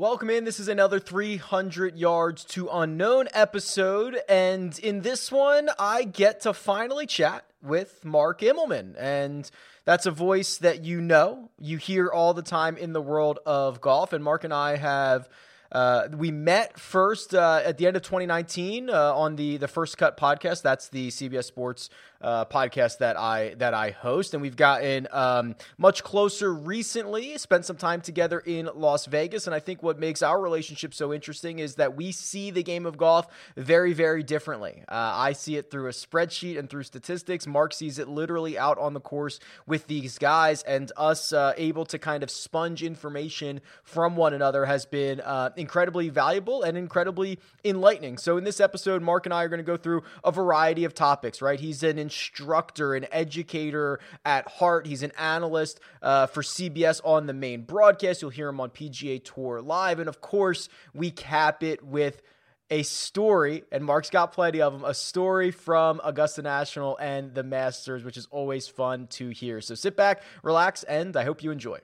Welcome in. This is another 300 yards to unknown episode. And in this one, I get to finally chat with Mark Immelman. And that's a voice that you know, you hear all the time in the world of golf. And Mark and I have. Uh, we met first uh, at the end of 2019 uh, on the the First Cut podcast. That's the CBS Sports uh, podcast that I that I host, and we've gotten um, much closer recently. Spent some time together in Las Vegas, and I think what makes our relationship so interesting is that we see the game of golf very, very differently. Uh, I see it through a spreadsheet and through statistics. Mark sees it literally out on the course with these guys, and us uh, able to kind of sponge information from one another has been uh, incredibly valuable and incredibly enlightening. So in this episode, Mark and I are going to go through a variety of topics. Right, he's an instructor, an educator at heart. He's an analyst uh, for CBS on the main broadcast. You'll hear him on PGA Tour Live. And of course, we cap it with a story, and Mark's got plenty of them, a story from Augusta National and the Masters, which is always fun to hear. So sit back, relax, and I hope you enjoy.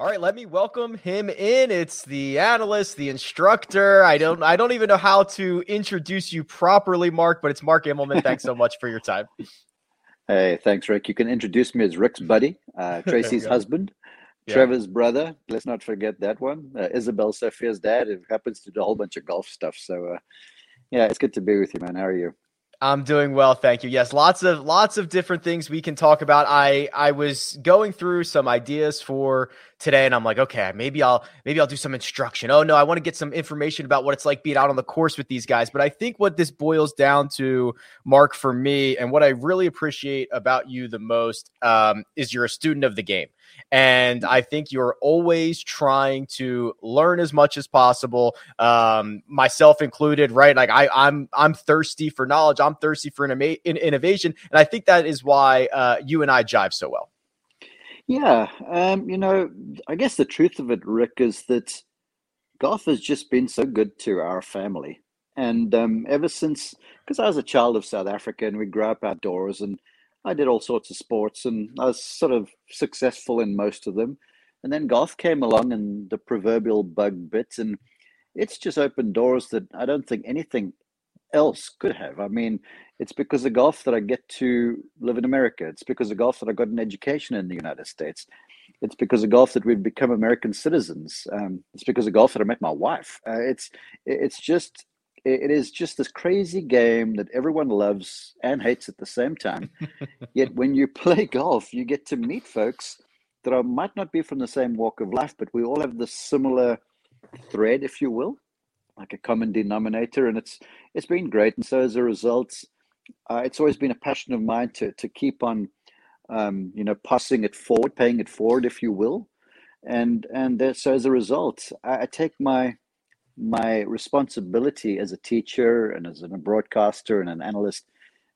All right, let me welcome him in. It's the analyst, the instructor. I don't I don't even know how to introduce you properly, Mark, but it's Mark Immelman. Thanks so much for your time. Hey, thanks, Rick. You can introduce me as Rick's buddy, uh, Tracy's husband, yeah. Trevor's brother. Let's not forget that one. Uh, Isabel Sophia's dad. It happens to do a whole bunch of golf stuff. So, uh, yeah, it's good to be with you, man. How are you? I'm doing well, thank you. Yes, lots of lots of different things we can talk about. I I was going through some ideas for today and I'm like, okay, maybe I'll maybe I'll do some instruction. Oh no, I want to get some information about what it's like being out on the course with these guys. But I think what this boils down to, Mark, for me, and what I really appreciate about you the most um, is you're a student of the game. And I think you're always trying to learn as much as possible, um, myself included, right? Like I, I'm, I'm thirsty for knowledge. I'm thirsty for innovation, and I think that is why uh, you and I jive so well. Yeah, um, you know, I guess the truth of it, Rick, is that golf has just been so good to our family, and um, ever since, because I was a child of South Africa and we grew up outdoors, and I did all sorts of sports and I was sort of successful in most of them. And then golf came along and the proverbial bug bit, and it's just opened doors that I don't think anything else could have. I mean, it's because of golf that I get to live in America. It's because of golf that I got an education in the United States. It's because of golf that we've become American citizens. Um, it's because of golf that I met my wife. Uh, it's it's just it is just this crazy game that everyone loves and hates at the same time. Yet when you play golf, you get to meet folks that are, might not be from the same walk of life, but we all have this similar thread, if you will, like a common denominator, and it's it's been great. And so as a result, uh, it's always been a passion of mine to to keep on, um, you know, passing it forward, paying it forward, if you will, and and uh, so as a result, I, I take my my responsibility as a teacher and as a broadcaster and an analyst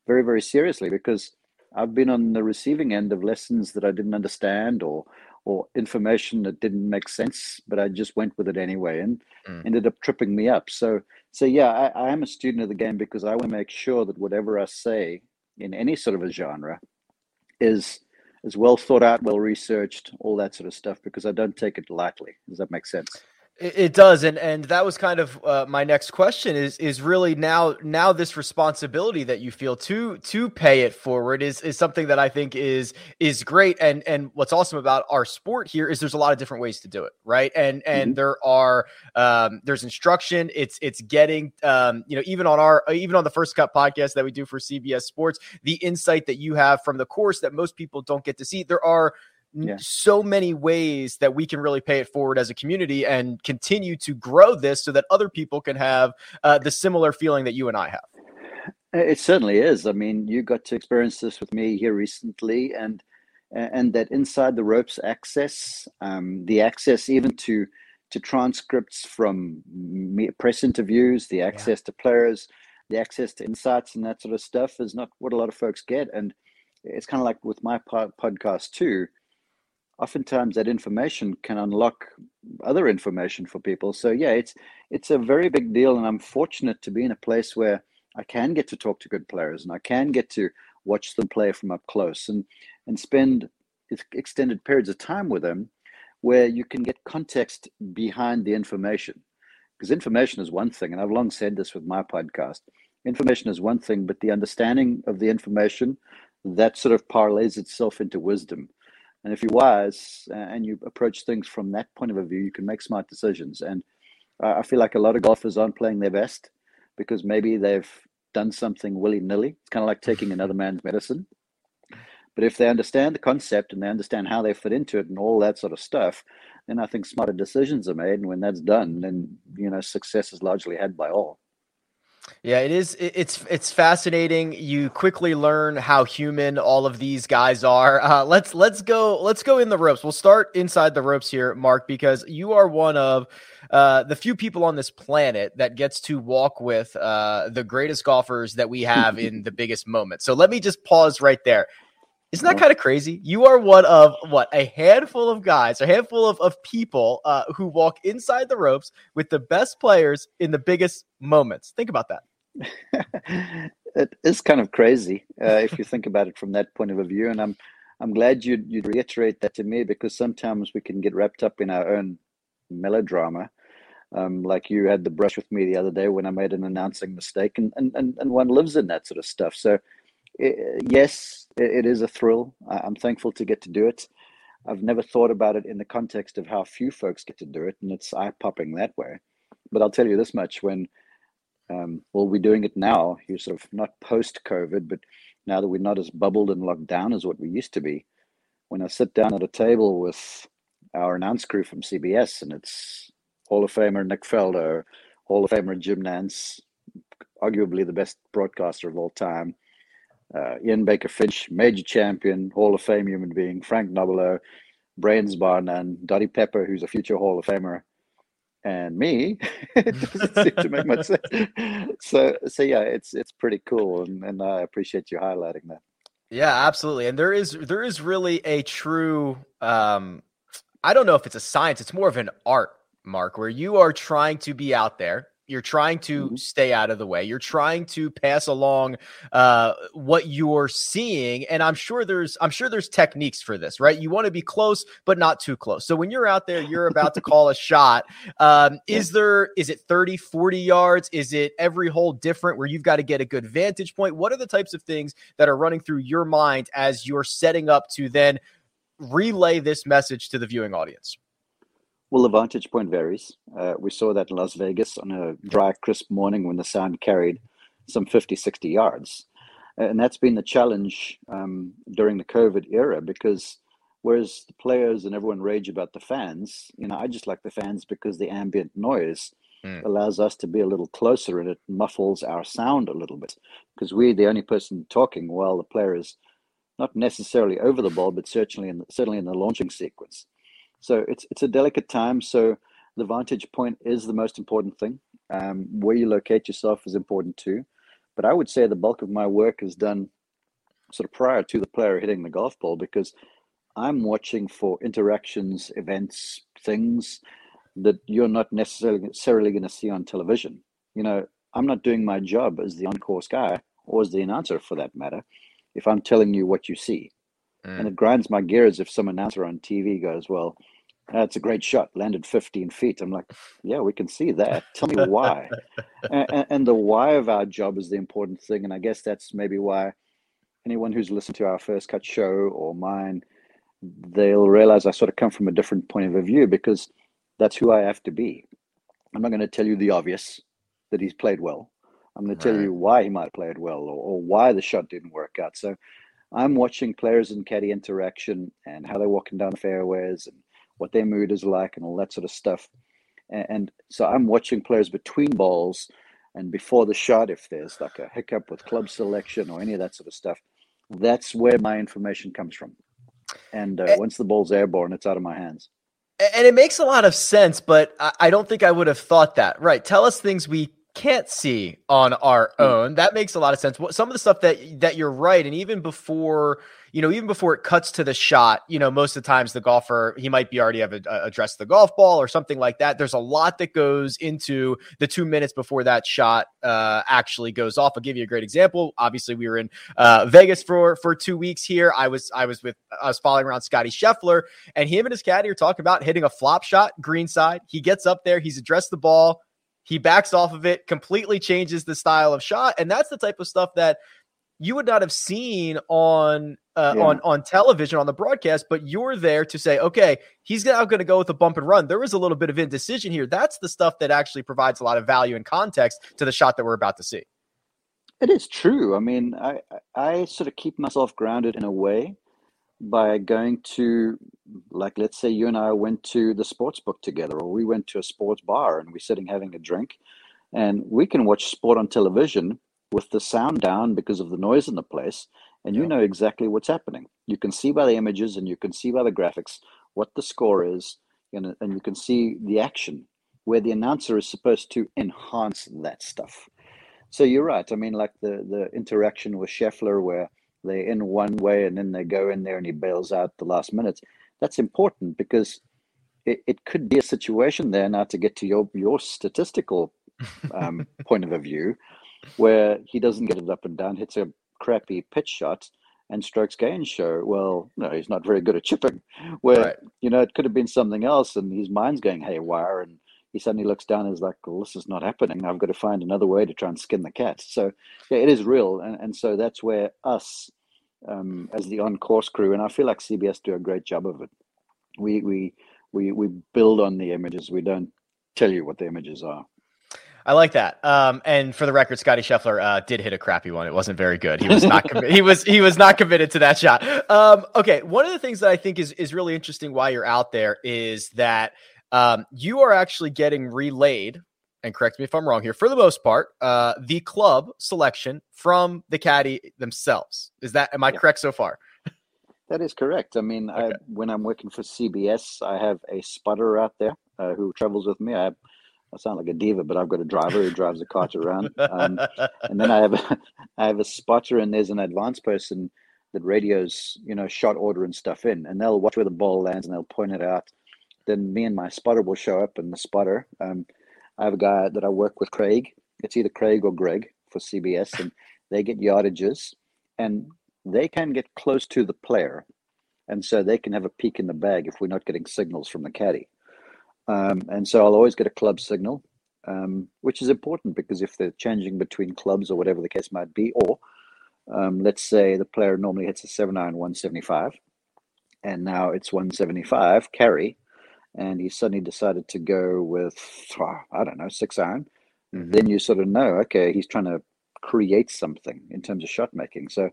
very, very seriously because I've been on the receiving end of lessons that I didn't understand or or information that didn't make sense, but I just went with it anyway and mm. ended up tripping me up. So so yeah, I, I am a student of the game because I want to make sure that whatever I say in any sort of a genre is is well thought out, well researched, all that sort of stuff, because I don't take it lightly. Does that make sense? It does, and and that was kind of uh, my next question is is really now now this responsibility that you feel to to pay it forward is is something that I think is is great, and and what's awesome about our sport here is there's a lot of different ways to do it, right? And and mm-hmm. there are um, there's instruction. It's it's getting um, you know even on our even on the first cut podcast that we do for CBS Sports, the insight that you have from the course that most people don't get to see. There are yeah. so many ways that we can really pay it forward as a community and continue to grow this so that other people can have uh, the similar feeling that you and I have. It certainly is. I mean, you got to experience this with me here recently, and and that inside the ropes access, um, the access even to to transcripts from press interviews, the access yeah. to players, the access to insights and that sort of stuff is not what a lot of folks get. And it's kind of like with my podcast too oftentimes that information can unlock other information for people so yeah it's it's a very big deal and i'm fortunate to be in a place where i can get to talk to good players and i can get to watch them play from up close and and spend extended periods of time with them where you can get context behind the information. Because information is one thing, and I've long said this with my podcast. Information is one thing, but the understanding of the information that sort of parlays itself into wisdom. And if you're wise uh, and you approach things from that point of view, you can make smart decisions. And I feel like a lot of golfers aren't playing their best because maybe they've done something willy nilly. It's kind of like taking another man's medicine. But if they understand the concept and they understand how they fit into it and all that sort of stuff, then I think smarter decisions are made. And when that's done, then you know success is largely had by all. Yeah, it is. It's it's fascinating. You quickly learn how human all of these guys are. Uh, let's let's go. Let's go in the ropes. We'll start inside the ropes here, Mark, because you are one of uh, the few people on this planet that gets to walk with uh, the greatest golfers that we have in the biggest moment. So let me just pause right there. Isn't that kind of crazy? You are one of what a handful of guys, a handful of, of people uh, who walk inside the ropes with the best players in the biggest moments. Think about that. it is kind of crazy uh, if you think about it from that point of view, and I'm I'm glad you you reiterate that to me because sometimes we can get wrapped up in our own melodrama. Um, like you had the brush with me the other day when I made an announcing mistake, and and and, and one lives in that sort of stuff. So it, yes, it, it is a thrill. I'm thankful to get to do it. I've never thought about it in the context of how few folks get to do it, and it's eye popping that way. But I'll tell you this much: when um, well, we're doing it now. You're sort of not post COVID, but now that we're not as bubbled and locked down as what we used to be. When I sit down at a table with our announce crew from CBS, and it's Hall of Famer Nick Faldo, Hall of Famer Jim Nantz, arguably the best broadcaster of all time, uh, Ian Baker Finch, major champion, Hall of Fame human being, Frank Nobilo, Brains Barnum, Dottie Pepper, who's a future Hall of Famer, and me. it doesn't seem to make much sense. So, so yeah, it's it's pretty cool, and, and I appreciate you highlighting that. Yeah, absolutely. And there is there is really a true um I don't know if it's a science, it's more of an art, Mark, where you are trying to be out there you're trying to mm-hmm. stay out of the way. You're trying to pass along uh, what you're seeing, and I'm sure there's I'm sure there's techniques for this, right? You want to be close, but not too close. So when you're out there, you're about to call a shot. Um, is there is it 30, 40 yards? Is it every hole different where you've got to get a good vantage point? What are the types of things that are running through your mind as you're setting up to then relay this message to the viewing audience? Well, the vantage point varies. Uh, we saw that in Las Vegas on a dry, crisp morning when the sound carried some 50, 60 yards. And that's been the challenge um, during the COVID era because whereas the players and everyone rage about the fans, you know, I just like the fans because the ambient noise mm. allows us to be a little closer and it muffles our sound a little bit because we're the only person talking while the player is not necessarily over the ball, but certainly in the, certainly in the launching sequence. So it's it's a delicate time. So the vantage point is the most important thing. Um, where you locate yourself is important too. But I would say the bulk of my work is done sort of prior to the player hitting the golf ball because I'm watching for interactions, events, things that you're not necessarily necessarily going to see on television. You know, I'm not doing my job as the on-course guy or as the announcer for that matter if I'm telling you what you see. Mm. And it grinds my gears if some announcer on TV goes, well, that's a great shot, landed 15 feet. I'm like, yeah, we can see that. Tell me why. and, and, the why of our job is the important thing. And I guess that's maybe why anyone who's listened to our first cut show or mine, they'll realize I sort of come from a different point of view because that's who I have to be. I'm not going to tell you the obvious that he's played well. I'm going to tell you why he might have played well or, or why the shot didn't work out. So I'm watching players and caddy interaction and how they're walking down the fairways and what their mood is like and all that sort of stuff. And, and so I'm watching players between balls and before the shot, if there's like a hiccup with club selection or any of that sort of stuff, that's where my information comes from. And uh, once the ball's airborne, it's out of my hands. And it makes a lot of sense, but I don't think I would have thought that. Right. Tell us things we can't see on our Hmm. own. That makes a lot of sense. What some of the stuff that that you're right, and even before you know, even before it cuts to the shot, you know, most of the times the golfer he might be already have addressed the golf ball or something like that. There's a lot that goes into the two minutes before that shot uh, actually goes off. I'll give you a great example. Obviously, we were in uh, Vegas for for two weeks here. I was I was with I was following around Scotty Scheffler, and him and his caddy are talking about hitting a flop shot green side. He gets up there, he's addressed the ball he backs off of it, completely changes the style of shot, and that's the type of stuff that you would not have seen on uh, Yeah. on on television on the broadcast. But you're there to say, okay, he's now going to go with a bump and run. There was a little bit of indecision here. That's the stuff that actually provides a lot of value and context to the shot that we're about to see. It is true. I mean, I I I sort of keep myself grounded in a way by going to, like, let's say you and I went to the sports book together, or we went to a sports bar and we're sitting having a drink, and we can watch sport on television with the sound down because of the noise in the place, and you Yeah. know exactly what's happening. You can see by the images and you can see by the graphics what the score is, and, and you can see the action where the announcer is supposed to enhance that stuff. So you're right. I mean, like the the interaction with Scheffler, where they're in one way and then they go in there and he bails out the last minutes. That's important because it, it could be a situation there now to get to your your statistical um, point of view, where he doesn't get it up and down, hits a crappy pitch shot, and strokes gain show. Well, no, he's not very good at chipping. Where Right. you know it could have been something else, and his mind's going haywire, and he suddenly looks down and is like, "Well, this is not happening. I've got to find another way to try and skin the cat." So, yeah, it is real, and, and so that's where us, um, as the on-course crew, and I feel like CBS do a great job of it. We we we we build on the images. We don't tell you what the images are. I like that. Um, and for the record, Scotty Scheffler uh, did hit a crappy one. It wasn't very good. He was not commi- he was he was not committed to that shot. Um, okay, one of the things that I think is is really interesting while you're out there is that um, you are actually getting relayed. And correct me if I'm wrong here. For the most part, uh, the club selection from the caddy themselves is that. Am I Yeah. correct so far? That is correct. I mean, I, when I'm working for CBS, I have a spotter out there uh, who travels with me. I, I sound like a diva, but I've got a driver who drives the cart around. Um, and then I have a, I have a spotter, and there's an advanced person that radios, you know, shot order and stuff in, and they'll watch where the ball lands and they'll point it out. Then me and my spotter will show up, and the spotter, um, I have a guy that I work with, Craig. It's either Craig or Greg for CBS, and they get yardages, and they can get close to the player, and so they can have a peek in the bag if we're not getting signals from the caddy. Um, and so I'll always get a club signal, um, which is important because if they're changing between clubs or whatever the case might be, or um, let's say the player normally hits a seven iron 175, and now it's 175 carry, and he suddenly decided to go with oh, I don't know six iron, Mhm. then you sort of know okay he's trying to create something in terms of shot making. So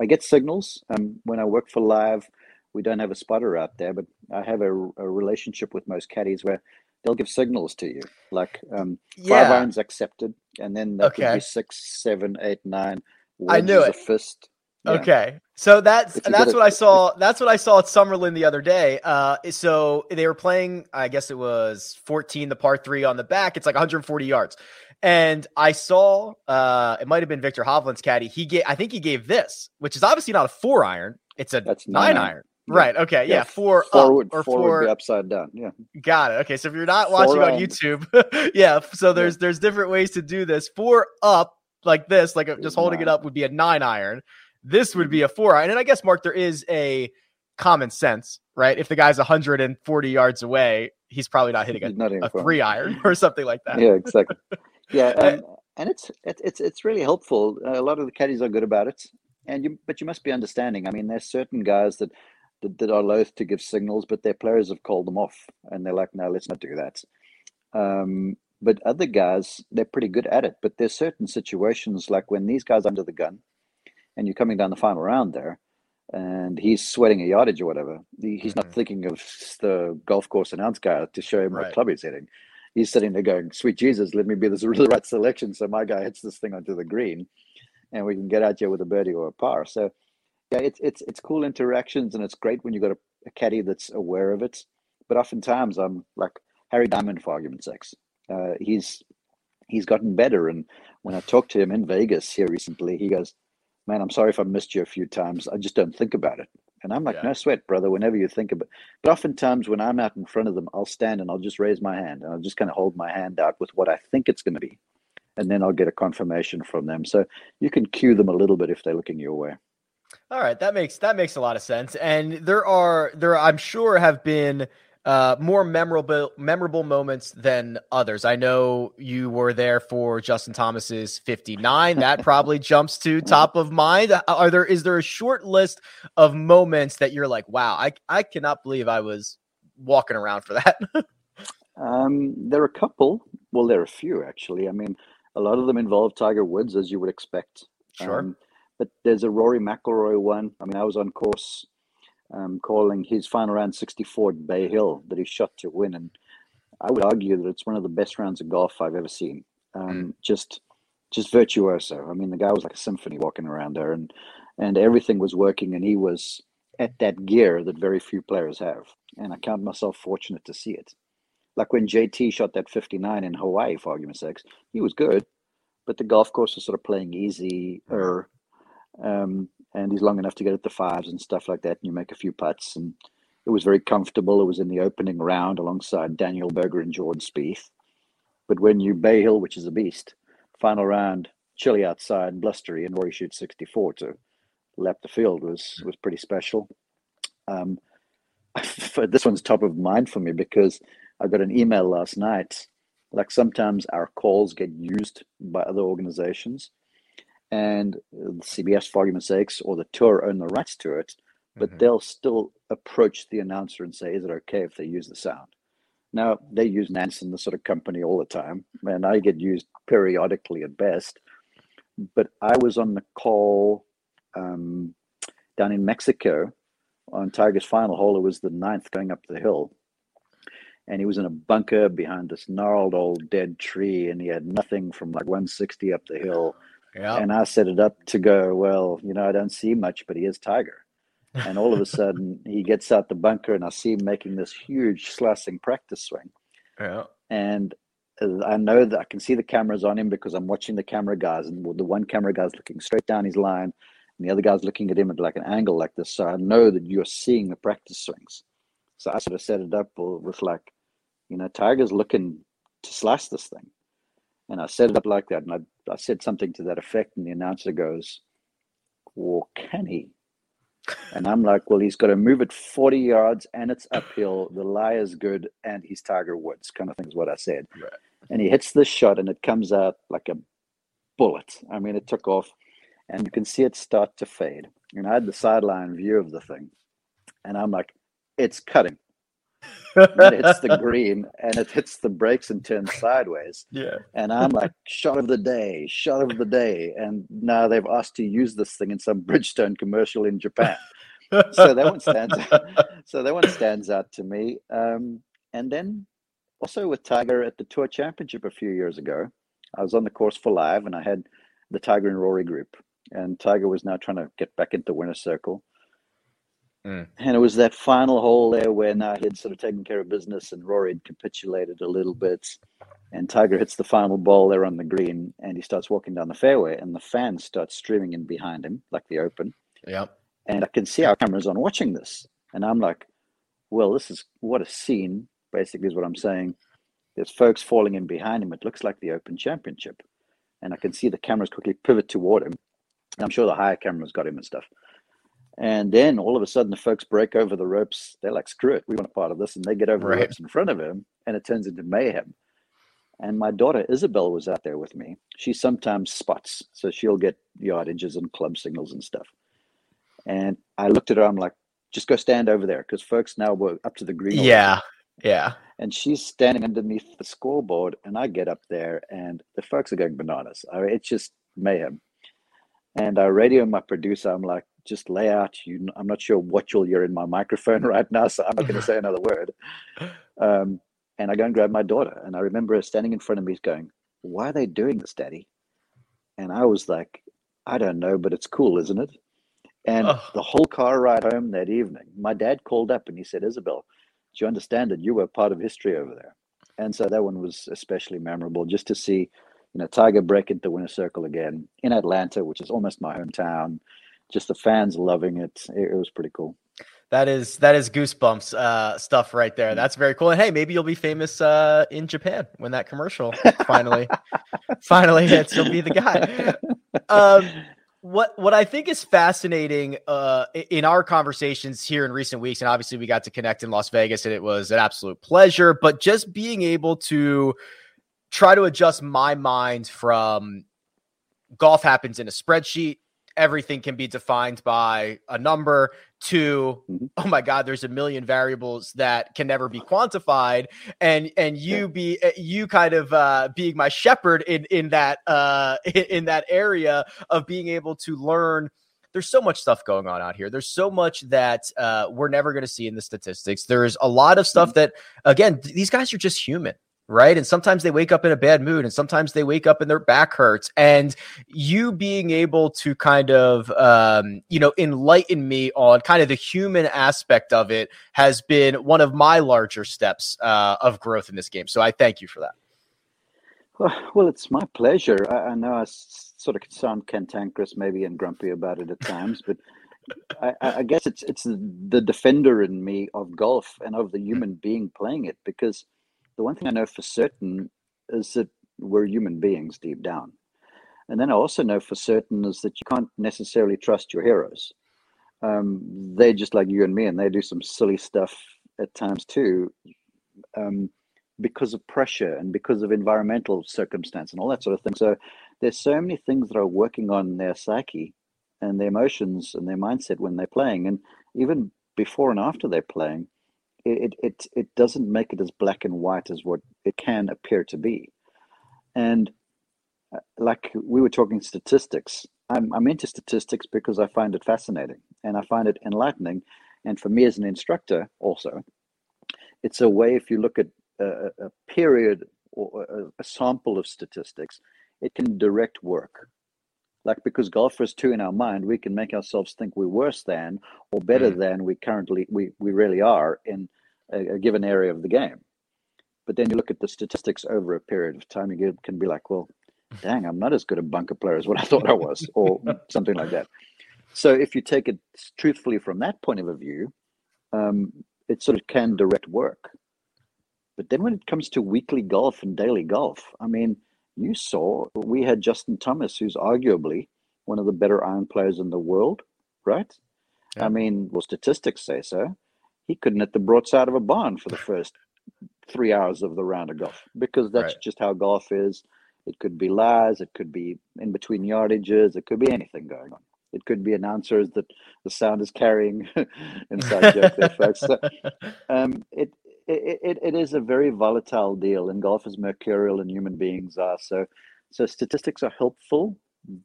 I get signals um, when I work for live. We don't have a spotter out there, but I have a, a relationship with most caddies where they'll give signals to you, like um, five irons accepted, and then that Okay. be six, seven, eight, nine. I knew it. Fist. Yeah. Okay. So that's that's what I saw. That's what I saw at Summerlin the other day. Uh, so they were playing. I guess it was 14, the par three on the back. It's like 140 yards, and I saw. Uh, it might have been Viktor Hovland's caddy. He gave. I think he gave this, which is obviously not a four iron. It's a That's nine, nine iron. Right. Okay. Yeah. Yeah, four Four up or four, four. upside down. Yeah. Got it. Okay, so if you're not Four watching on iron. YouTube, yeah. So there's there's different ways to do this. Four up like this, like just Is holding it up would be a nine iron. This would be a four iron, and I guess Mark, there is a common sense, right? If the guy's 140 yards away, he's probably not hitting a, not a three iron or something like that. Yeah, exactly. Yeah, Uh, um, and it's it, it's it's really helpful. A lot of the caddies are good about it, and you but you must be understanding. I mean, there's certain guys that that, that are loath to give signals, but their players have called them off, and they're like, no, let's not do that. Um, but other guys, they're pretty good at it. But there's certain situations like when these guys are under the gun, and you're coming down the final round there, and he's sweating a yardage or whatever. he- He's Mhm. not thinking of the golf course announce guy to show him Right. what club he's hitting. He's sitting there going, "Sweet Jesus, let me be this really right selection, so my guy hits this thing onto the green, and we can get out here with a birdie or a par." So, yeah, it's it's it's cool interactions, and it's great when you've got a, a caddy that's aware of it. But oftentimes, I'm like Harry Diamond, for argument's sake. Uh, he's he's gotten better. And when I talked to him in Vegas here recently, he goes, "Man, I'm sorry if I missed you a few times. I just don't think about it." And I'm like, Yeah. "No sweat, brother. Whenever you think about." But oftentimes when I'm out in front of them, I'll stand and I'll just raise my hand and I'll just kind of hold my hand out with what I think it's going to be, and then I'll get a confirmation from them. So you can cue them a little bit if they're looking your way. All right, that makes that makes a lot of sense. And there are there I'm sure have been uh, more memorable memorable moments than others. I know you were there for Justin Thomas's 59. That probably jumps to top of mind. Are there is there a short list of moments that you're like, wow, I I cannot believe I was walking around for that. Um, there are a couple. Well, there are a few actually. I mean, a lot of them involve Tiger Woods, as you would expect. sure. Um, but there's a Rory McIlroy one. I mean, I was on course um, calling his final round 64 at Bay Hill that he shot to win, and I would argue that it's one of the best rounds of golf I've ever seen. Um, Just, just virtuoso. I mean, the guy was like a symphony walking around there, and and everything was working, and he was at that gear that very few players have. And I count myself fortunate to see it. Like when JT shot that 59 in Hawaii, for argument's sake, he was good, but the golf course was sort of playing easy or um, and he's long enough to get at the fives and stuff like that. And you make a few putts, and it was very comfortable. It was in the opening round alongside Daniel Berger and Jordan Spieth. But when you Bay Hill, which is a beast, final round, chilly outside, blustery, and Rory shoots 64 to lap the field was was pretty special. Um, this one's top of mind for me because I got an email last night. Like sometimes our calls get used by other organizations, and CBS, for argument's sakes, or the tour own the rights to it, but Mhm. they'll still approach the announcer and say, "Is it okay if they use the sound?" Now they use Nansen, the sort of company, all the time, and I get used periodically at best. But I was on the call um, down in Mexico on Tiger's final hole. It was the ninth going up the hill, and he was in a bunker behind this gnarled old dead tree, and he had nothing from like 160 up the hill. Yeah. And I set it up to go, well, you know, I don't see much, but he is Tiger. And all of a sudden, he gets out the bunker, and I see him making this huge slicing practice swing. yeah. And uh, I know that I can see the cameras on him because I'm watching the camera guys, and the one camera guy's looking straight down his line, and the other guy's looking at him at like an angle like this. So I know that you're seeing the practice swings. So I sort of set it up with like, you know, Tiger's looking to slice this thing. And I set it up like that. And I, I said something to that effect. And the announcer goes, Well, can he? And I'm like, Well, he's got to move it 40 yards and it's uphill. The lie is good and he's Tiger Woods, kind of thing is what I said. Right. And he hits this shot and it comes out like a bullet. I mean, it took off and you can see it start to fade. And I had the sideline view of the thing. And I'm like, It's cutting. And it hits the green and it hits the brakes and turns sideways. yeah. And I'm like, shot of the day, shot of the day. And now they've asked to use this thing in some Bridgestone commercial in Japan. So that one stands so that one stands out to me. Um, and then also with Tiger at the Tour Championship a few years ago, I was on the course for live and I had the Tiger and Rory group. And Tiger was now trying to get back into winner circle. Mm. And it was that final hole there where now he had sort of taken care of business and Rory had capitulated a little bit. And Tiger hits the final ball there on the green and he starts walking down the fairway and the fans start streaming in behind him, like the open. Yeah. And I can see our cameras on watching this. And I'm like, well, this is what a scene, basically, is what I'm saying. There's folks falling in behind him. It looks like the Open Championship. And I can see the cameras quickly pivot toward him. And I'm sure the higher cameras got him and stuff. And then all of a sudden, the folks break over the ropes. They're like, screw it, we want a part of this. And they get over Right. the ropes in front of him, and it turns into mayhem. And my daughter Isabel was out there with me. She sometimes spots, so she'll get yardages and club signals and stuff. And I looked at her, I'm like, just go stand over there because folks now were up to the green. Yeah. Yeah. And she's standing underneath the scoreboard, and I get up there, and the folks are going bananas. I mean, it's just mayhem. And I radio my producer. I'm like, just lay out. You, I'm not sure what you'll hear in my microphone right now, so I'm not going to say another word. Um, and I go and grab my daughter, and I remember her standing in front of me, going, "Why are they doing this, Daddy?" And I was like, "I don't know, but it's cool, isn't it?" And the whole car ride home that evening, my dad called up and he said, Isabel, do you understand that you were part of history over there? And so that one was especially memorable just to see you know, Tiger break into winner circle again in Atlanta, which is almost my hometown. Just the fans loving it. It, it was pretty cool. That is that is goosebumps uh, stuff right there. That's very cool. And hey, maybe you'll be famous uh, in Japan when that commercial finally finally hits. You'll be the guy. Um, what what I think is fascinating uh, in our conversations here in recent weeks, and obviously we got to connect in Las Vegas, and it was an absolute pleasure. But just being able to try to adjust my mind from golf happens in a spreadsheet everything can be defined by a number to mm-hmm. oh my god there's a million variables that can never be quantified and and you be eh, you kind of uh being my shepherd in in that uh in that area of being able to learn there's so much stuff going on out here. There's so much that uh, we're never going to see in the statistics. There's a lot of stuff mm-hmm. that, again, these guys are just human right? And sometimes they wake up in a bad mood and sometimes they wake up and their back hurts. And you being able to kind of, um, you know, enlighten me on kind of the human aspect of it has been one of my larger steps uh, of growth in this game. So I thank you for that. Well, it's my pleasure. I, I know I sort of sound cantankerous, maybe, and grumpy about it at times, but I, I, guess it's it's the defender in me of golf and of the human being playing it because – the one thing I know for certain is that we're human beings deep down. And then I also know for certain is that you can't necessarily trust your heroes. Um, they're just like you and me, and they do some silly stuff at times too, um, because of pressure and because of environmental circumstance and all that sort of thing. So there's so many things that are working on their psyche and their emotions and their mindset when they're playing, and even before and after they're playing it, it it doesn't make it as black and white as what it can appear to be. And uh, like we were talking statistics I'm, I'm into statistics because i find it fascinating and i find it enlightening. And for me as an instructor also it's a way if you look at a, a period or a, a sample of statistics it can direct work like because golfers two in our mind we can make ourselves think we're worse than or better mm. than we currently we, we really are in a, a, given area of the game. But then you look at the statistics over a period of time you can be like well dang i'm not as good a bunker player as what i thought i was or something like that. So if you take it truthfully from that point of view um, it sort of can direct work. But then when it comes to weekly golf and daily golf i mean you saw we had Justin Thomas, who's arguably one of the better iron players in the world, right? Yeah. I mean, well, statistics say so. He couldn't hit the broadside of a barn for the first three hours of the round of golf because that's right. just how golf is. It could be lies, it could be in between yardages, it could be anything going on. It could be announcers that the sound is carrying inside joke there, folks. So, um, it it, it, it is a very volatile deal, and golf is mercurial, and human beings are. So, so statistics are helpful,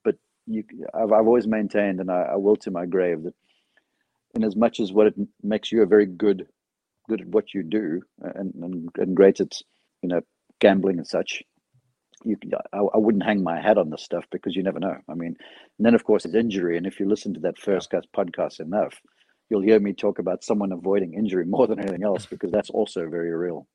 but you, I've, I've always maintained, and I, I will to my grave, that in as much as what it makes you a very good, good at what you do, and and, and great at you know gambling and such, you I, I, wouldn't hang my hat on this stuff because you never know. I mean, and then of course it's injury, and if you listen to that first yeah. podcast enough, you'll hear me talk about someone avoiding injury more than anything else because that's also very real.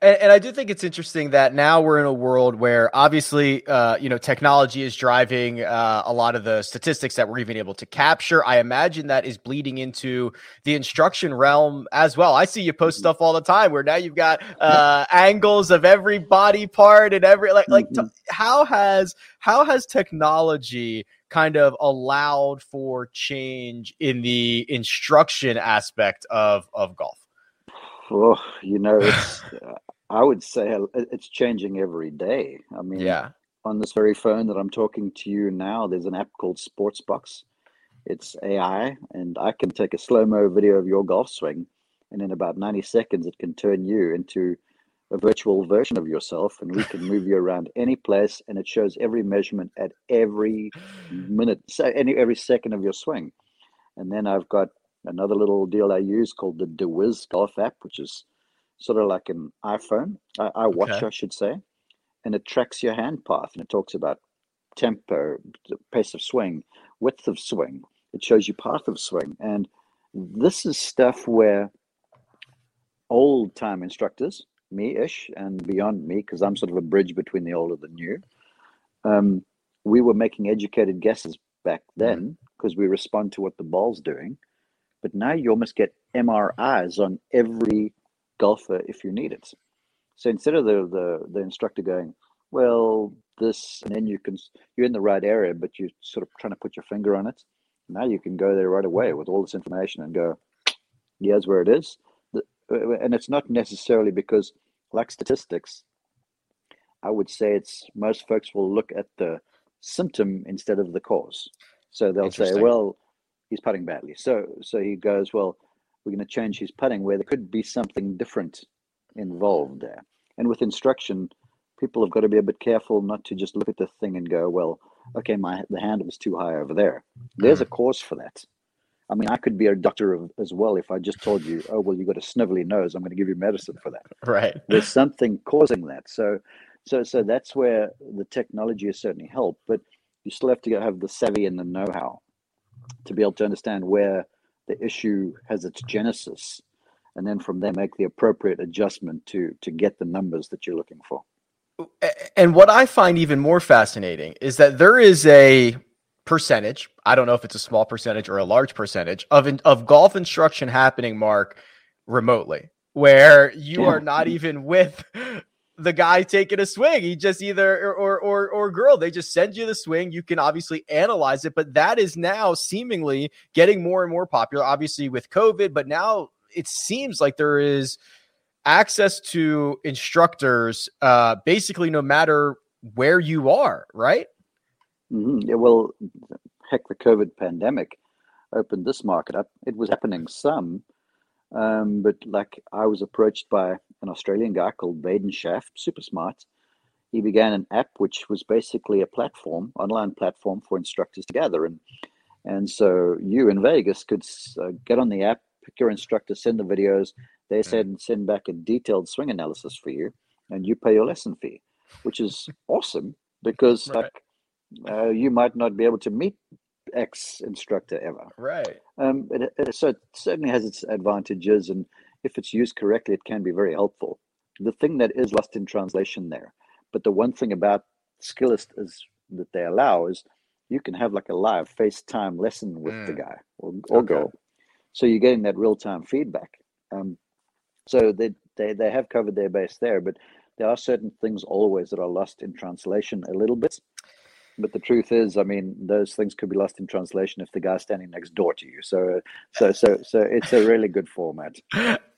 And, and, I do think it's interesting that now we're in a world where obviously, uh, you know, technology is driving uh, a lot of the statistics that we're even able to capture. I imagine that is bleeding into the instruction realm as well. I see you post mm-hmm. stuff all the time where now you've got uh, angles of every body part and every like like mm-hmm. t- how has how has technology kind of allowed for change in the instruction aspect of of golf? Well, you know, it's, uh, I would say uh, it's changing every day. I mean, yeah. On this very phone that I'm talking to you now, there's an app called Sportsbox. It's AI, and I can take a slow mo video of your golf swing, and in about 90 seconds, it can turn you into a virtual version of yourself and we can move you around any place and it shows every measurement at every minute so any every second of your swing and then i've got another little deal i use called the DEWiz golf app which is sort of like an iphone i, I watch okay. i should say and it tracks your hand path and it talks about tempo pace of swing width of swing it shows you path of swing and this is stuff where old time instructors me ish and beyond me, because I'm sort of a bridge between the old and the new, Um, we were making educated guesses back then because we respond to what the ball's doing. But now you almost get MRIs on every golfer if you need it. So instead of the, the, the instructor going, well, this, and then you can, you're in the right area, but you're sort of trying to put your finger on it. Now you can go there right away with all this information and go, here's where it is. And it's not necessarily because, like statistics, I would say it's most folks will look at the symptom instead of the cause. So they'll say, well, he's putting badly. So so he goes, well, we're going to change his putting where there could be something different involved there. And with instruction, people have got to be a bit careful not to just look at the thing and go, well, okay, my the handle is too high over there. There's a mm. cause for that. I mean, I could be a doctor of, as well if I just told you, oh well, you've got a snivelly nose. I'm going to give you medicine for that. Right. There's something causing that. So, so, so that's where the technology has certainly helped. But you still have to have the savvy and the know-how to be able to understand where the issue has its genesis, and then from there make the appropriate adjustment to to get the numbers that you're looking for. And what I find even more fascinating is that there is a percentage, I don't know if it's a small percentage or a large percentage of of golf instruction happening mark remotely where you yeah. are not even with the guy taking a swing. He just either or, or or girl, they just send you the swing. You can obviously analyze it, but that is now seemingly getting more and more popular. Obviously with COVID, but now it seems like there is access to instructors, uh, basically no matter where you are, right? Mm-hmm. Yeah, well, heck, the COVID pandemic opened this market up. It was happening some um, but like I was approached by an Australian guy called Baden Schaff, super smart. He began an app which was basically a platform, online platform for instructors to gather. And and so you in Vegas could uh, get on the app, pick your instructor, send the videos. They said send back a detailed swing analysis for you, and you pay your lesson fee, which is awesome because right. like uh, you might not be able to meet ex instructor ever. Right. Um, it, it, so it certainly has its advantages, and if it's used correctly, it can be very helpful. The thing that is lost in translation there, but the one thing about Skillest is that they allow is you can have like a live FaceTime lesson with mm. the guy or, or okay. girl, so you're getting that real time feedback. Um, so they, they they have covered their base there, but there are certain things always that are lost in translation a little bit. But the truth is, I mean, those things could be lost in translation if the guy's standing next door to you. So, so, so, so it's a really good format.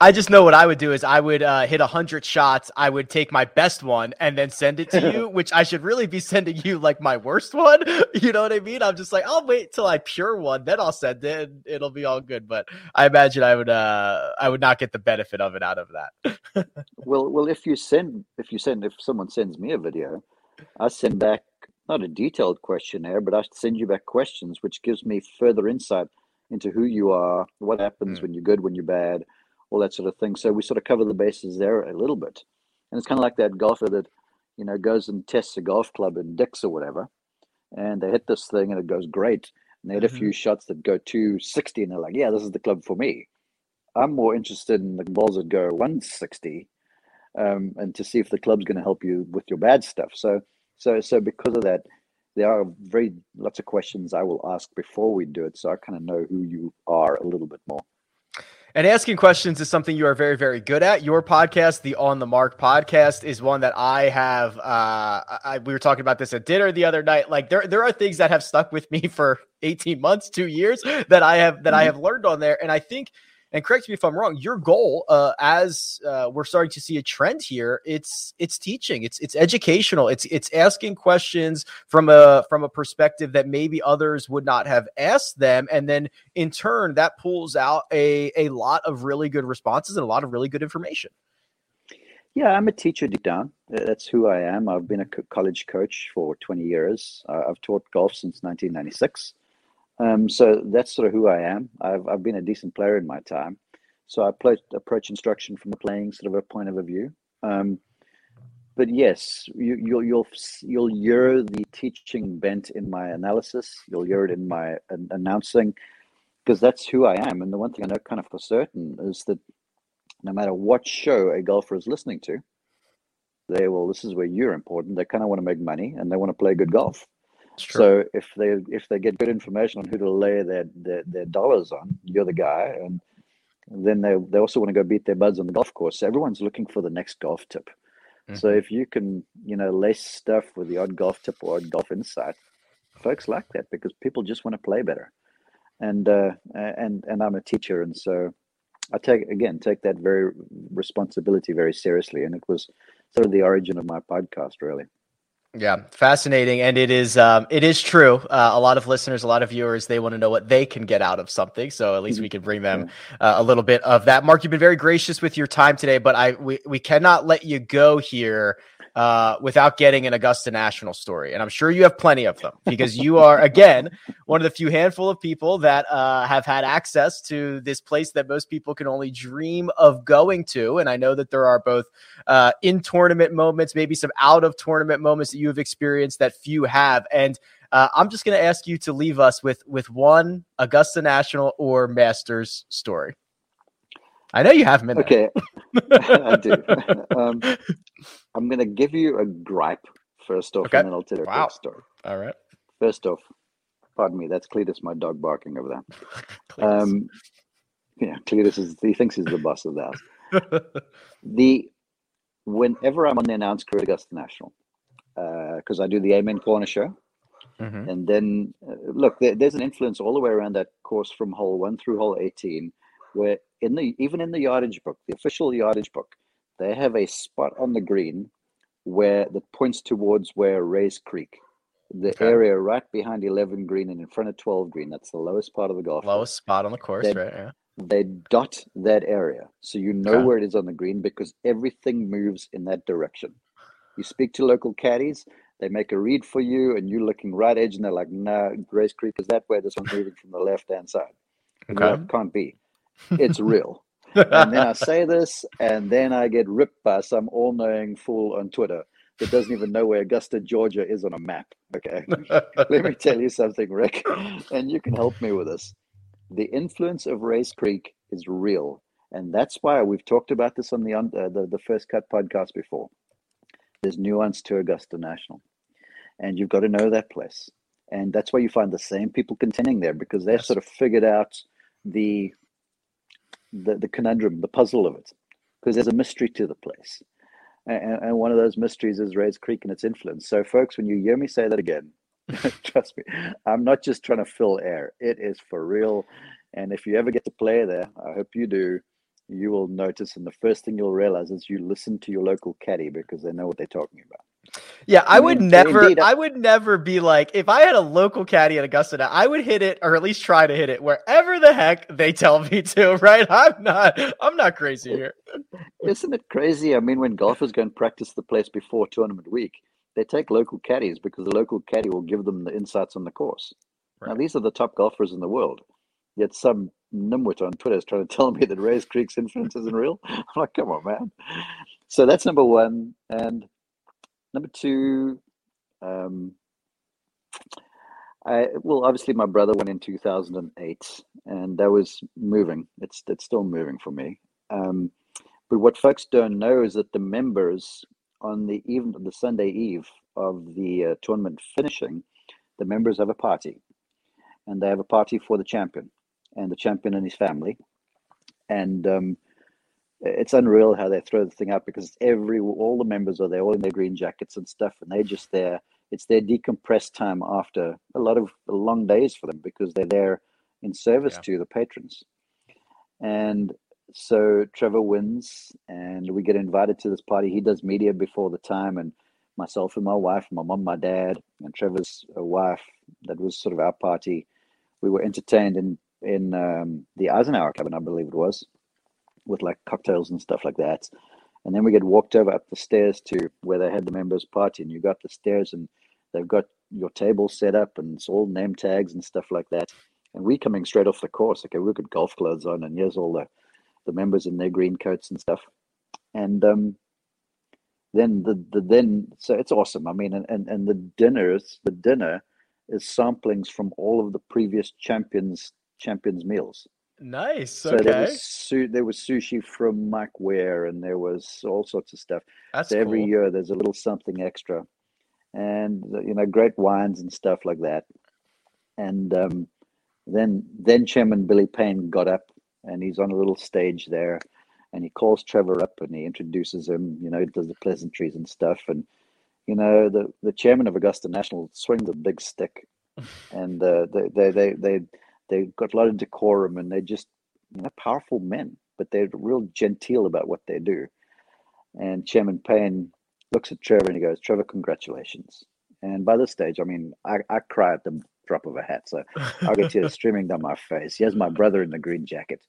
I just know what I would do is I would uh, hit a hundred shots. I would take my best one and then send it to you, which I should really be sending you like my worst one. You know what I mean? I'm just like, I'll wait till I pure one, then I'll send it. And it'll be all good. But I imagine I would, uh, I would not get the benefit of it out of that. well, well, if you send, if you send, if someone sends me a video, I send back not a detailed questionnaire, but I send you back questions, which gives me further insight into who you are, what happens mm. when you're good, when you're bad, all that sort of thing. So we sort of cover the bases there a little bit. And it's kind of like that golfer that, you know, goes and tests a golf club in Dick's or whatever, and they hit this thing and it goes great. And they hit mm-hmm. a few shots that go 260 and they're like, yeah, this is the club for me. I'm more interested in the balls that go 160 um, and to see if the club's going to help you with your bad stuff. So so so because of that, there are very lots of questions I will ask before we do it, so I kind of know who you are a little bit more. And asking questions is something you are very, very good at. Your podcast, the On the Mark podcast, is one that I have. Uh, I, we were talking about this at dinner the other night. Like there, there are things that have stuck with me for eighteen months, two years that I have that mm-hmm. I have learned on there. And I think and correct me if I'm wrong, your goal, uh, as uh, we're starting to see a trend here, it's it's teaching, it's it's educational, it's it's asking questions from a from a perspective that maybe others would not have asked them, and then in turn that pulls out a a lot of really good responses and a lot of really good information. Yeah, I'm a teacher deep down. That's who I am. I've been a college coach for 20 years. Uh, I've taught golf since 1996. Um, so that's sort of who I am. I've, I've been a decent player in my time. So I play, approach instruction from a playing sort of a point of a view. Um, but yes, you, you'll you'll you'll hear the teaching bent in my analysis. You'll hear it in my announcing, because that's who I am. And the one thing I know kind of for certain is that no matter what show a golfer is listening to, they well, this is where you're important. They kind of want to make money and they want to play good golf. So if they if they get good information on who to lay their, their, their dollars on, you're the guy, and then they they also want to go beat their buds on the golf course. So everyone's looking for the next golf tip. Mm-hmm. So if you can, you know, lace stuff with the odd golf tip or odd golf insight, folks like that because people just want to play better. And uh, and and I'm a teacher, and so I take again take that very responsibility very seriously. And it was sort of the origin of my podcast, really. Yeah, fascinating, and it is um, it is true. Uh, a lot of listeners, a lot of viewers, they want to know what they can get out of something. So at least we can bring them uh, a little bit of that. Mark, you've been very gracious with your time today, but I we, we cannot let you go here uh, without getting an Augusta National story. And I'm sure you have plenty of them because you are, again, one of the few handful of people that uh, have had access to this place that most people can only dream of going to. And I know that there are both uh, in tournament moments, maybe some out of tournament moments that you have experienced that few have. And uh, I'm just going to ask you to leave us with with one Augusta National or Masters story. I know you have them Okay, I do. Um, I'm going to give you a gripe first off, okay. and then I'll tell you wow. a story. All right. First off, pardon me, that's Cletus, my dog, barking over there. um, yeah, Cletus is he thinks he's the boss of the house. the whenever I'm on the announced crew at Augusta National, because uh, I do the Amen Corner show. Mm-hmm. And then, uh, look, there, there's an influence all the way around that course from hole one through hole 18, where in the even in the yardage book, the official yardage book, they have a spot on the green where that points towards where Rae's Creek, the okay. area right behind 11 green and in front of 12 green. That's the lowest part of the golf. Lowest course. spot on the course, they, right? Yeah. They dot that area so you know okay. where it is on the green because everything moves in that direction. You speak to local caddies, they make a read for you, and you're looking right edge, and they're like, "No, nah, Rae's Creek is that way. This one's moving from the left hand side." Okay. That can't be. It's real and then I say this, and then I get ripped by some all knowing fool on Twitter that doesn't even know where Augusta, Georgia is on a map. Okay. Let me tell you something, Rick, and you can help me with this. The influence of Rae's Creek is real. And that's why we've talked about this on the, uh, the, the First Cut podcast before. There's nuance to Augusta National. And you've got to know that place. And that's why you find the same people contending there because they've yes. sort of figured out the the, the conundrum, the puzzle of it, because there's a mystery to the place. And, and, one of those mysteries is Rae's Creek and its influence. So, folks, when you hear me say that again, trust me, I'm not just trying to fill air. It is for real. And if you ever get to play there, I hope you do, you will notice, and the first thing you'll realize is you listen to your local caddy because they know what they're talking about. Yeah, I would never Indeed. I would never be like if I had a local caddy at Augusta, I would hit it or at least try to hit it wherever the heck they tell me to, right? I'm not I'm not crazy here. Isn't it crazy? I mean, when golfers go and practice the place before tournament week, they take local caddies because the local caddy will give them the insights on the course. Right. Now these are the top golfers in the world. Yet some nimwit on Twitter is trying to tell me that Rae's Creek's influence isn't real. I'm like, come on, man. So that's number one. And Number two, um, I well, obviously my brother went in 2008, and that was moving. It's it's still moving for me. Um, but what folks don't know is that the members on the even the Sunday eve of the uh, tournament finishing, the members have a party, and they have a party for the champion and the champion and his family, and um, it's unreal how they throw the thing up because every all the members are there, all in their green jackets and stuff, and they're just there. It's their decompressed time after a lot of long days for them because they're there in service yeah. to the patrons. And so Trevor wins, and we get invited to this party. He does media before the time, and myself and my wife, my mom, my dad, and Trevor's wife. That was sort of our party. We were entertained in in um, the Eisenhower cabin, I believe it was with like cocktails and stuff like that. And then we get walked over up the stairs to where they had the members party, and you got the stairs, and they've got your table set up, and it's all name tags and stuff like that. And we coming straight off the course, okay, we've got golf clothes on, and here's all the the members in their green coats and stuff. And um, then the, the then so it's awesome. I mean, and, and and the dinners, the dinner is samplings from all of the previous champions champions meals. Nice. So okay. there was su- there was sushi from Mike Weir, and there was all sorts of stuff. That's so every cool. year there's a little something extra, and you know great wines and stuff like that. And um, then then Chairman Billy Payne got up, and he's on a little stage there, and he calls Trevor up and he introduces him. You know, does the pleasantries and stuff, and you know the the chairman of Augusta National swings a big stick, and uh, they they they they they've got a lot of decorum and they're just you know powerful men, but they're real genteel about what they do. And Chairman Payne looks at Trevor and he goes, "Trevor, congratulations." And by this stage, I mean, I, I cry at the drop of a hat, so I get tears streaming down my face. Here's my brother in the green jacket,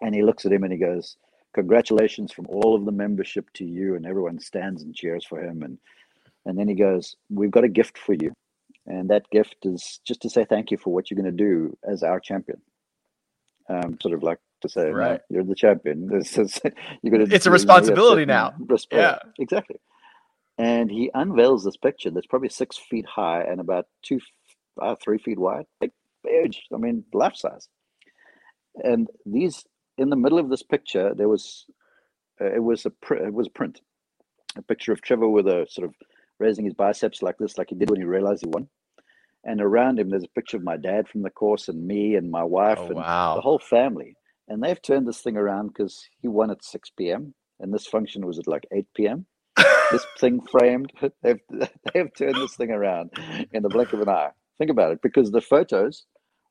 and he looks at him and he goes, "Congratulations from all of the membership to you." And everyone stands and cheers for him, and and then he goes, "We've got a gift for you." And that gift is just to say thank you for what you're going to do as our champion. Um, sort of like to say, Right. no, you're the champion. This is, you're going to. It's a responsibility now. Yeah, exactly. And he unveils this picture that's probably six feet high and about two, uh, three feet wide. Big, huge. I mean, life size. And these, in the middle of this picture, there was, uh, it was a, pr- it was a print, a picture of Trevor with a sort of raising his biceps like this, like he did when he realized he won. And around him, there's a picture of my dad from the course and me and my wife Oh, and the whole family. And they've turned this thing around because he won at 6 p.m. and this function was at like 8 p.m. this thing framed, they've, they've turned this thing around in the blink of an eye. Think about it, because the photos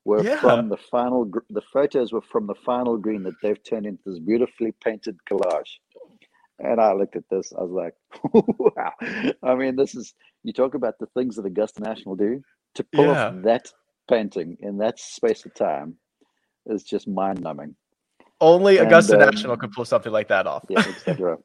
were Yeah. from the final, gr- the photos were from the final green that they've turned into this beautifully painted collage. And I looked at this, I was like, wow. I mean, this is, you talk about the things that Augusta National do to pull Yeah. off that painting in that space of time is just mind numbing. Only And, Augusta um, National could pull something like that off. Yeah, etc.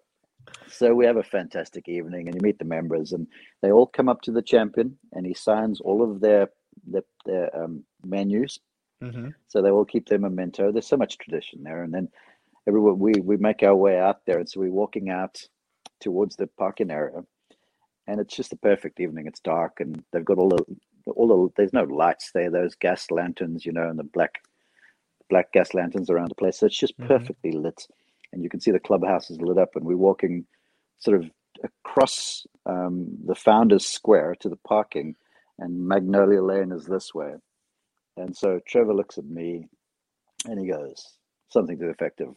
so we have a fantastic evening, and you meet the members, and they all come up to the champion, and he signs all of their their, their um, menus, hmm so they all keep their memento. There's so much tradition there, and then everyone we we make our way out there, and so we're walking out towards the parking area, and it's just the perfect evening. It's dark, and they've got all the all the there's no lights there. Those gas lanterns, you know, and the black black gas lanterns around the place. So it's just Mhm. perfectly lit, and you can see the clubhouse is lit up. And we're walking sort of across um, the Founders Square to the parking, and Magnolia Lane is this way. And so Trevor looks at me, and he goes something to the effect of,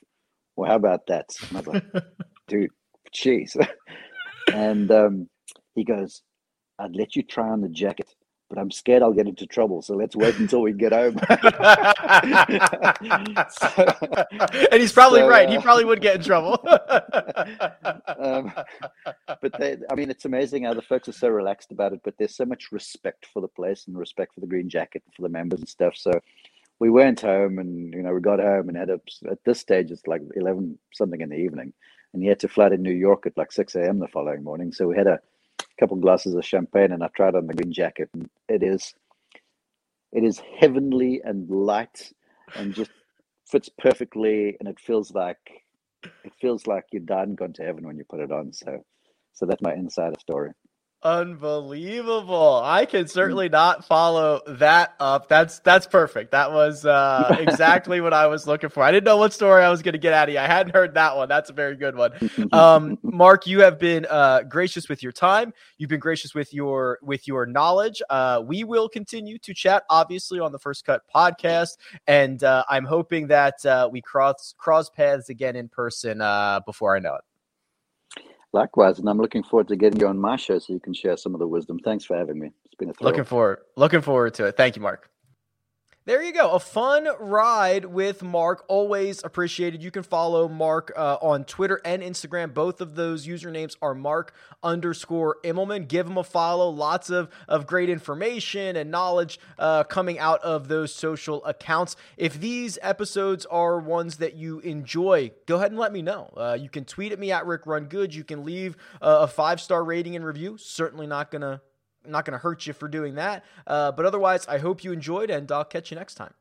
"Well, how about that?" And I was like, "Dude, jeez." and um, he goes, "I'd let you try on the jacket." But I'm scared I'll get into trouble, so let's wait until we get home. and he's probably so, right. He uh, probably would get in trouble. um, but they, I mean, it's amazing how the folks are so relaxed about it. But there's so much respect for the place and respect for the green jacket and for the members and stuff. So we went home, and you know, we got home and had a. At this stage, it's like eleven something in the evening, and he had to fly to New York at like six a.m. the following morning. So we had a couple glasses of champagne, and I tried on the green jacket, and it is, it is heavenly and light, and just fits perfectly, and it feels like it feels like you died and gone to heaven when you put it on. So, so that's my insider story. Unbelievable. I can certainly not follow that up. That's that's perfect. That was uh, exactly what I was looking for. I didn't know what story I was going to get out of you. I hadn't heard that one. That's a very good one. Um, Mark, you have been uh, gracious with your time. You've been gracious with your with your knowledge. Uh, we will continue to chat, obviously, on the First Cut podcast, and uh, I'm hoping that uh, we cross cross paths again in person uh, before I know it. Likewise, and I'm looking forward to getting you on my show so you can share some of the wisdom. Thanks for having me. It's been a thrill. Looking forward, looking forward to it. Thank you, Mark. There you go. A fun ride with Mark. Always appreciated. You can follow Mark uh, on Twitter and Instagram. Both of those usernames are Mark underscore Immelman. Give him a follow. Lots of, of great information and knowledge uh, coming out of those social accounts. If these episodes are ones that you enjoy, go ahead and let me know. Uh, you can tweet at me at Rick Run Good. You can leave uh, a five star rating and review. Certainly not going to not going to hurt you for doing that. Uh, but otherwise, I hope you enjoyed, and I'll catch you next time.